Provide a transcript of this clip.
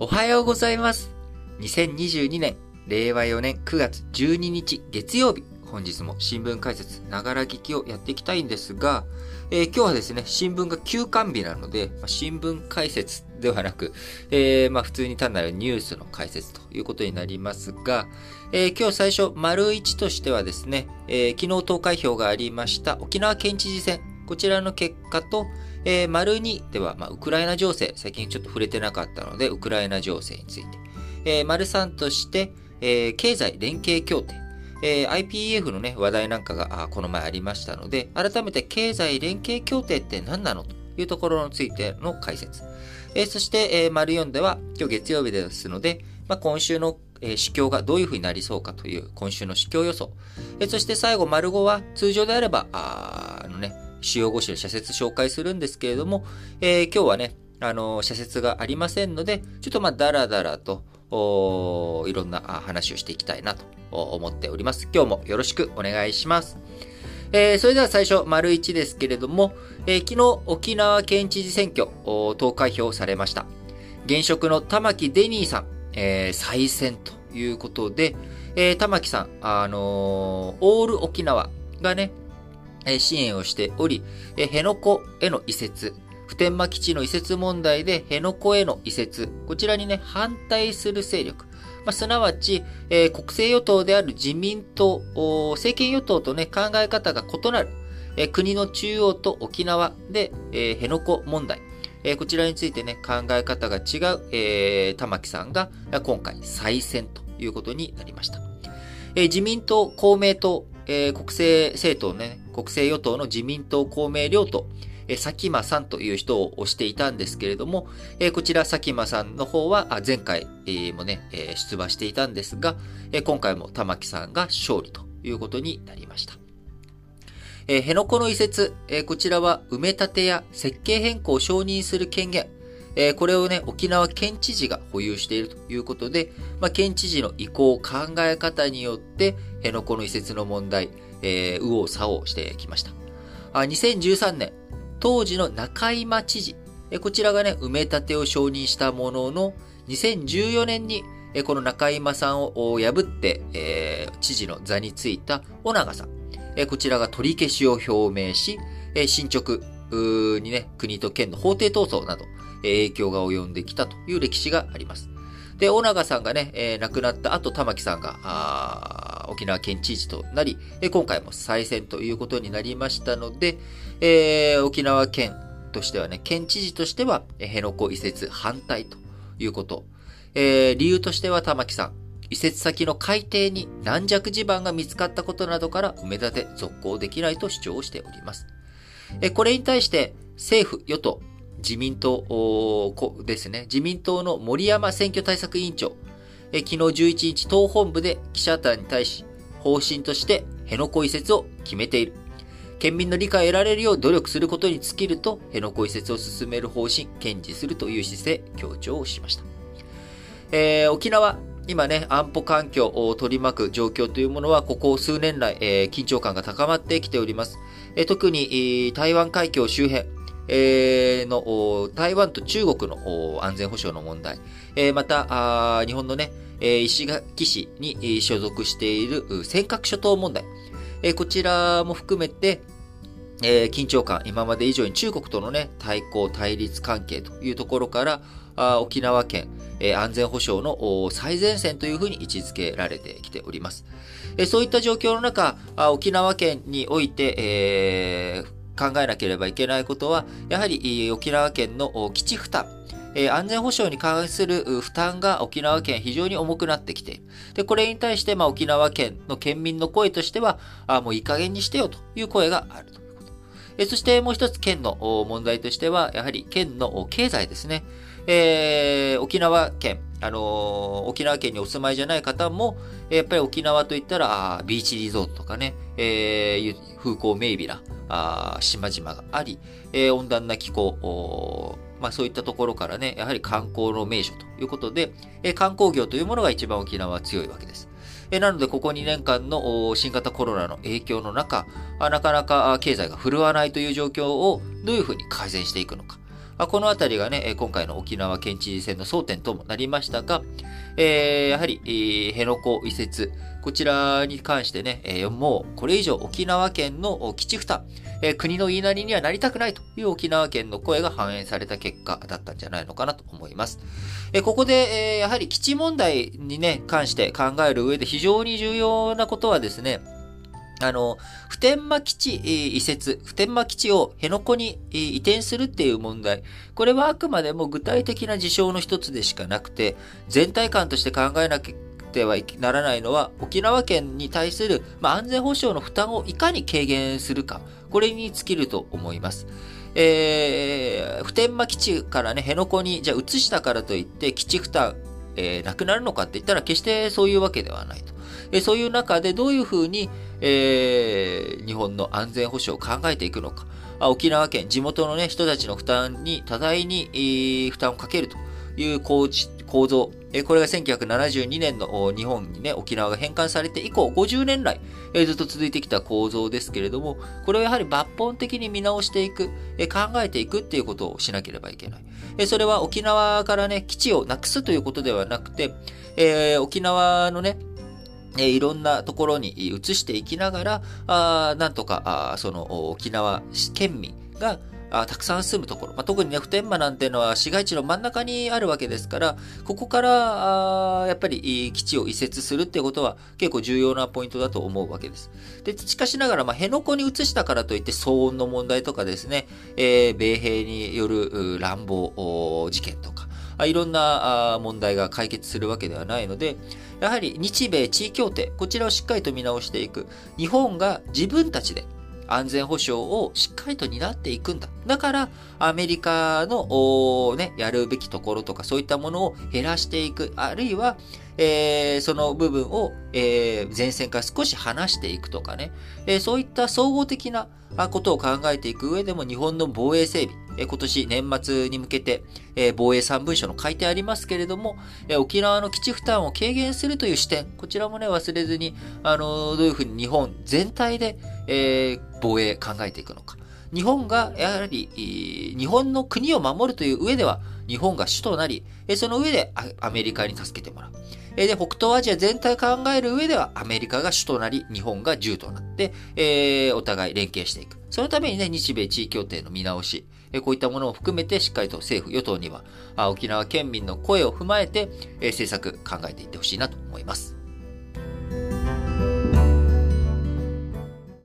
おはようございます。2022年、令和4年9月12日月曜日、本日も新聞解説、ながら聞きをやっていきたいんですが、えー今日はですね、新聞が休刊日なので、まあ新聞解説ではなく、えーまあ普通に単なるニュースの解説ということになりますが、えー今日最初、丸1としてはですね、え昨日投開票がありました沖縄県知事選、こちらの結果と、えー、丸2では、まあ、ウクライナ情勢、最近ちょっと触れてなかったので、ウクライナ情勢について。えー、丸3として、えー経済連携協定。えー IPEF のね、話題なんかがあこの前ありましたので、改めて経済連携協定って何なのというところについての解説。えーそして、えー丸4では、今日月曜日ですので、まあ、今週の、えー市況がどういうふうになりそうかという今週の市況予想。えーそして最後、丸5は通常であれば、あ、主要5種の社説紹介するんですけれども、えー今日はね、あの社説がありませんので、ちょっとまあ、だらだらと、いろんな話をしていきたいなと思っております。今日もよろしくお願いします。えーそれでは最初、丸1ですけれども、えー昨日、沖縄県知事選挙、投開票されました。現職の玉城デニーさん、えー再選ということで、えー玉城さん、あのーオール沖縄がね、支援をしており、辺野古への移設、普天間基地の移設問題で辺野古への移設、こちらにね、反対する勢力、まあ、すなわち、えー国政与党である自民党、政権与党とね、考え方が異なる、えー国の中央と沖縄で、えー辺野古問題、えこちらについてね、考え方が違う、え玉木さんが今回再選ということになりました。え自民党、公明党、え国政政党ね、国政与党の自民党、公明両党、佐喜真さんという人を推していたんですけれども、こちら佐喜真さんの方は前回、もね、出馬していたんですが、今回も玉木さんが勝利ということになりました。え辺野古の移設、こちらは埋め立てや設計変更を承認する権限、これをね、沖縄県知事が保有しているということで、まあ、県知事の意向、考え方によって、辺野古の移設の問題、えー、右往左往してきました。あ2013年、当時の中今知事、えこちらがね、埋め立てを承認したものの、2014年に、えこの中今さんを破って、えー知事の座についた尾長さん、えこちらが取り消しを表明し、え進捗にね、国と県の法廷闘争など、影響が及んできたという歴史があります。で、尾長さんがね、えー亡くなった後、玉木さんが、沖縄県知事となり、今回も再選ということになりましたので、えー沖縄県としてはね、県知事としては、辺野古移設反対ということ。えー理由としては玉木さん、移設先の海底に軟弱地盤が見つかったことなどから埋め立て続行できないと主張しております。えこれに対して政府、与党、自民党ですね、自民党の森山選挙対策委員長、え昨日11日党本部で記者団に対し、方針として辺野古移設を決めている。県民の理解を得られるよう努力することに尽きると、辺野古移設を進める方針、堅持するという姿勢、強調をしました。えー沖縄、今ね、安保環境を取り巻く状況というものは、ここ数年来、えー緊張感が高まってきております。えー特に、台湾海峡周辺、えーの、台湾と中国の安全保障の問題、えまた、日本のね、石垣市に所属している尖閣諸島問題、えこちらも含めて、え緊張感、今まで以上に中国とのね、対抗、対立関係というところから、あ沖縄県、え安全保障の最前線というふうに位置づけられてきております。えそういった状況の中、あ沖縄県において、え考えなければいけないことは、やはり沖縄県の基地負担、え安全保障に関する負担が沖縄県非常に重くなってきている。で、これに対して、まあ、沖縄県の県民の声としては、あもういい加減にしてよという声があるということ。えそしてもう一つ県の問題としては、やはり県の経済ですね。えー沖縄県、あのー沖縄県にお住まいじゃない方も、やっぱり沖縄といったら、ービーチリゾートとかね、えー風光明媚なあ島々があり、えー温暖な気候、まあそういったところからね、やはり観光の名所ということで、えー観光業というものが一番沖縄は強いわけです。えーなので、ここ2年間の新型コロナの影響の中、なかなか経済が振るわないという状況をどういうふうに改善していくのか。まあ、このあたりがね、今回の沖縄県知事選の争点ともなりましたが、えー、やはり、えー、辺野古移設、こちらに関してね、えー、もうこれ以上沖縄県の基地負担、えー、国の言いなりにはなりたくないという沖縄県の声が反映された結果だったんじゃないのかなと思います。えー、ここで、えー、やはり基地問題にね、関して考える上で非常に重要なことはですね、あの、普天間基地移設、普天間基地を辺野古に移転するっていう問題。これはあくまでも具体的な事象の一つでしかなくて、全体感として考えなきゃてはならないのは、沖縄県に対する、まあ、安全保障の負担をいかに軽減するか。これに尽きると思います。えー、普天間基地からね、辺野古に、じゃあ移したからといって、基地負担、えー、なくなるのかって言ったら、決してそういうわけではないと。えそういう中でどういうふうに、えー、日本の安全保障を考えていくのか。沖縄県、地元の、ね、人たちの負担に多大に、えー、負担をかけるという構造。これが1972年の日本にね、沖縄が返還されて以降、50年来、ずっと続いてきた構造ですけれども、これをやはり抜本的に見直していく、考えていくっていうことをしなければいけない。それは沖縄からね、基地をなくすということではなくて、えー、沖縄のね、えいろんなところに移していきながら、あなんとかあその沖縄県民があたくさん住むところ、まあ、特にね、普天間なんていうのは市街地の真ん中にあるわけですから、ここからあやっぱり基地を移設するっていうことは結構重要なポイントだと思うわけです。で、しかしながら、まあ、辺野古に移したからといって騒音の問題とかですね、えー、米兵による乱暴事件とか、いろんな問題が解決するわけではないので、やはり日米地位協定、こちらをしっかりと見直していく。日本が自分たちで安全保障をしっかりと担っていくんだ。だから、アメリカの、ね、やるべきところとかそういったものを減らしていく。あるいは、えー、その部分を、えー、前線から少し離していくとかね、えー、そういった総合的なことを考えていく上でも日本の防衛整備、え今年年末に向けて、え防衛3文書の書いてありますけれども、え沖縄の基地負担を軽減するという視点、こちらもね、忘れずに、あのどういうふうに日本全体で、え防衛考えていくのか。日本が、やはり、日本の国を守るという上では、日本が首となり、その上でアメリカに助けてもらう。で、北東アジア全体を考える上では、アメリカが首となり、日本が銃となって、お互い連携していく。そのためにね、日米地位協定の見直し、こういったものを含めて、しっかりと政府、与党には、沖縄県民の声を踏まえて、政策考えていってほしいなと思います。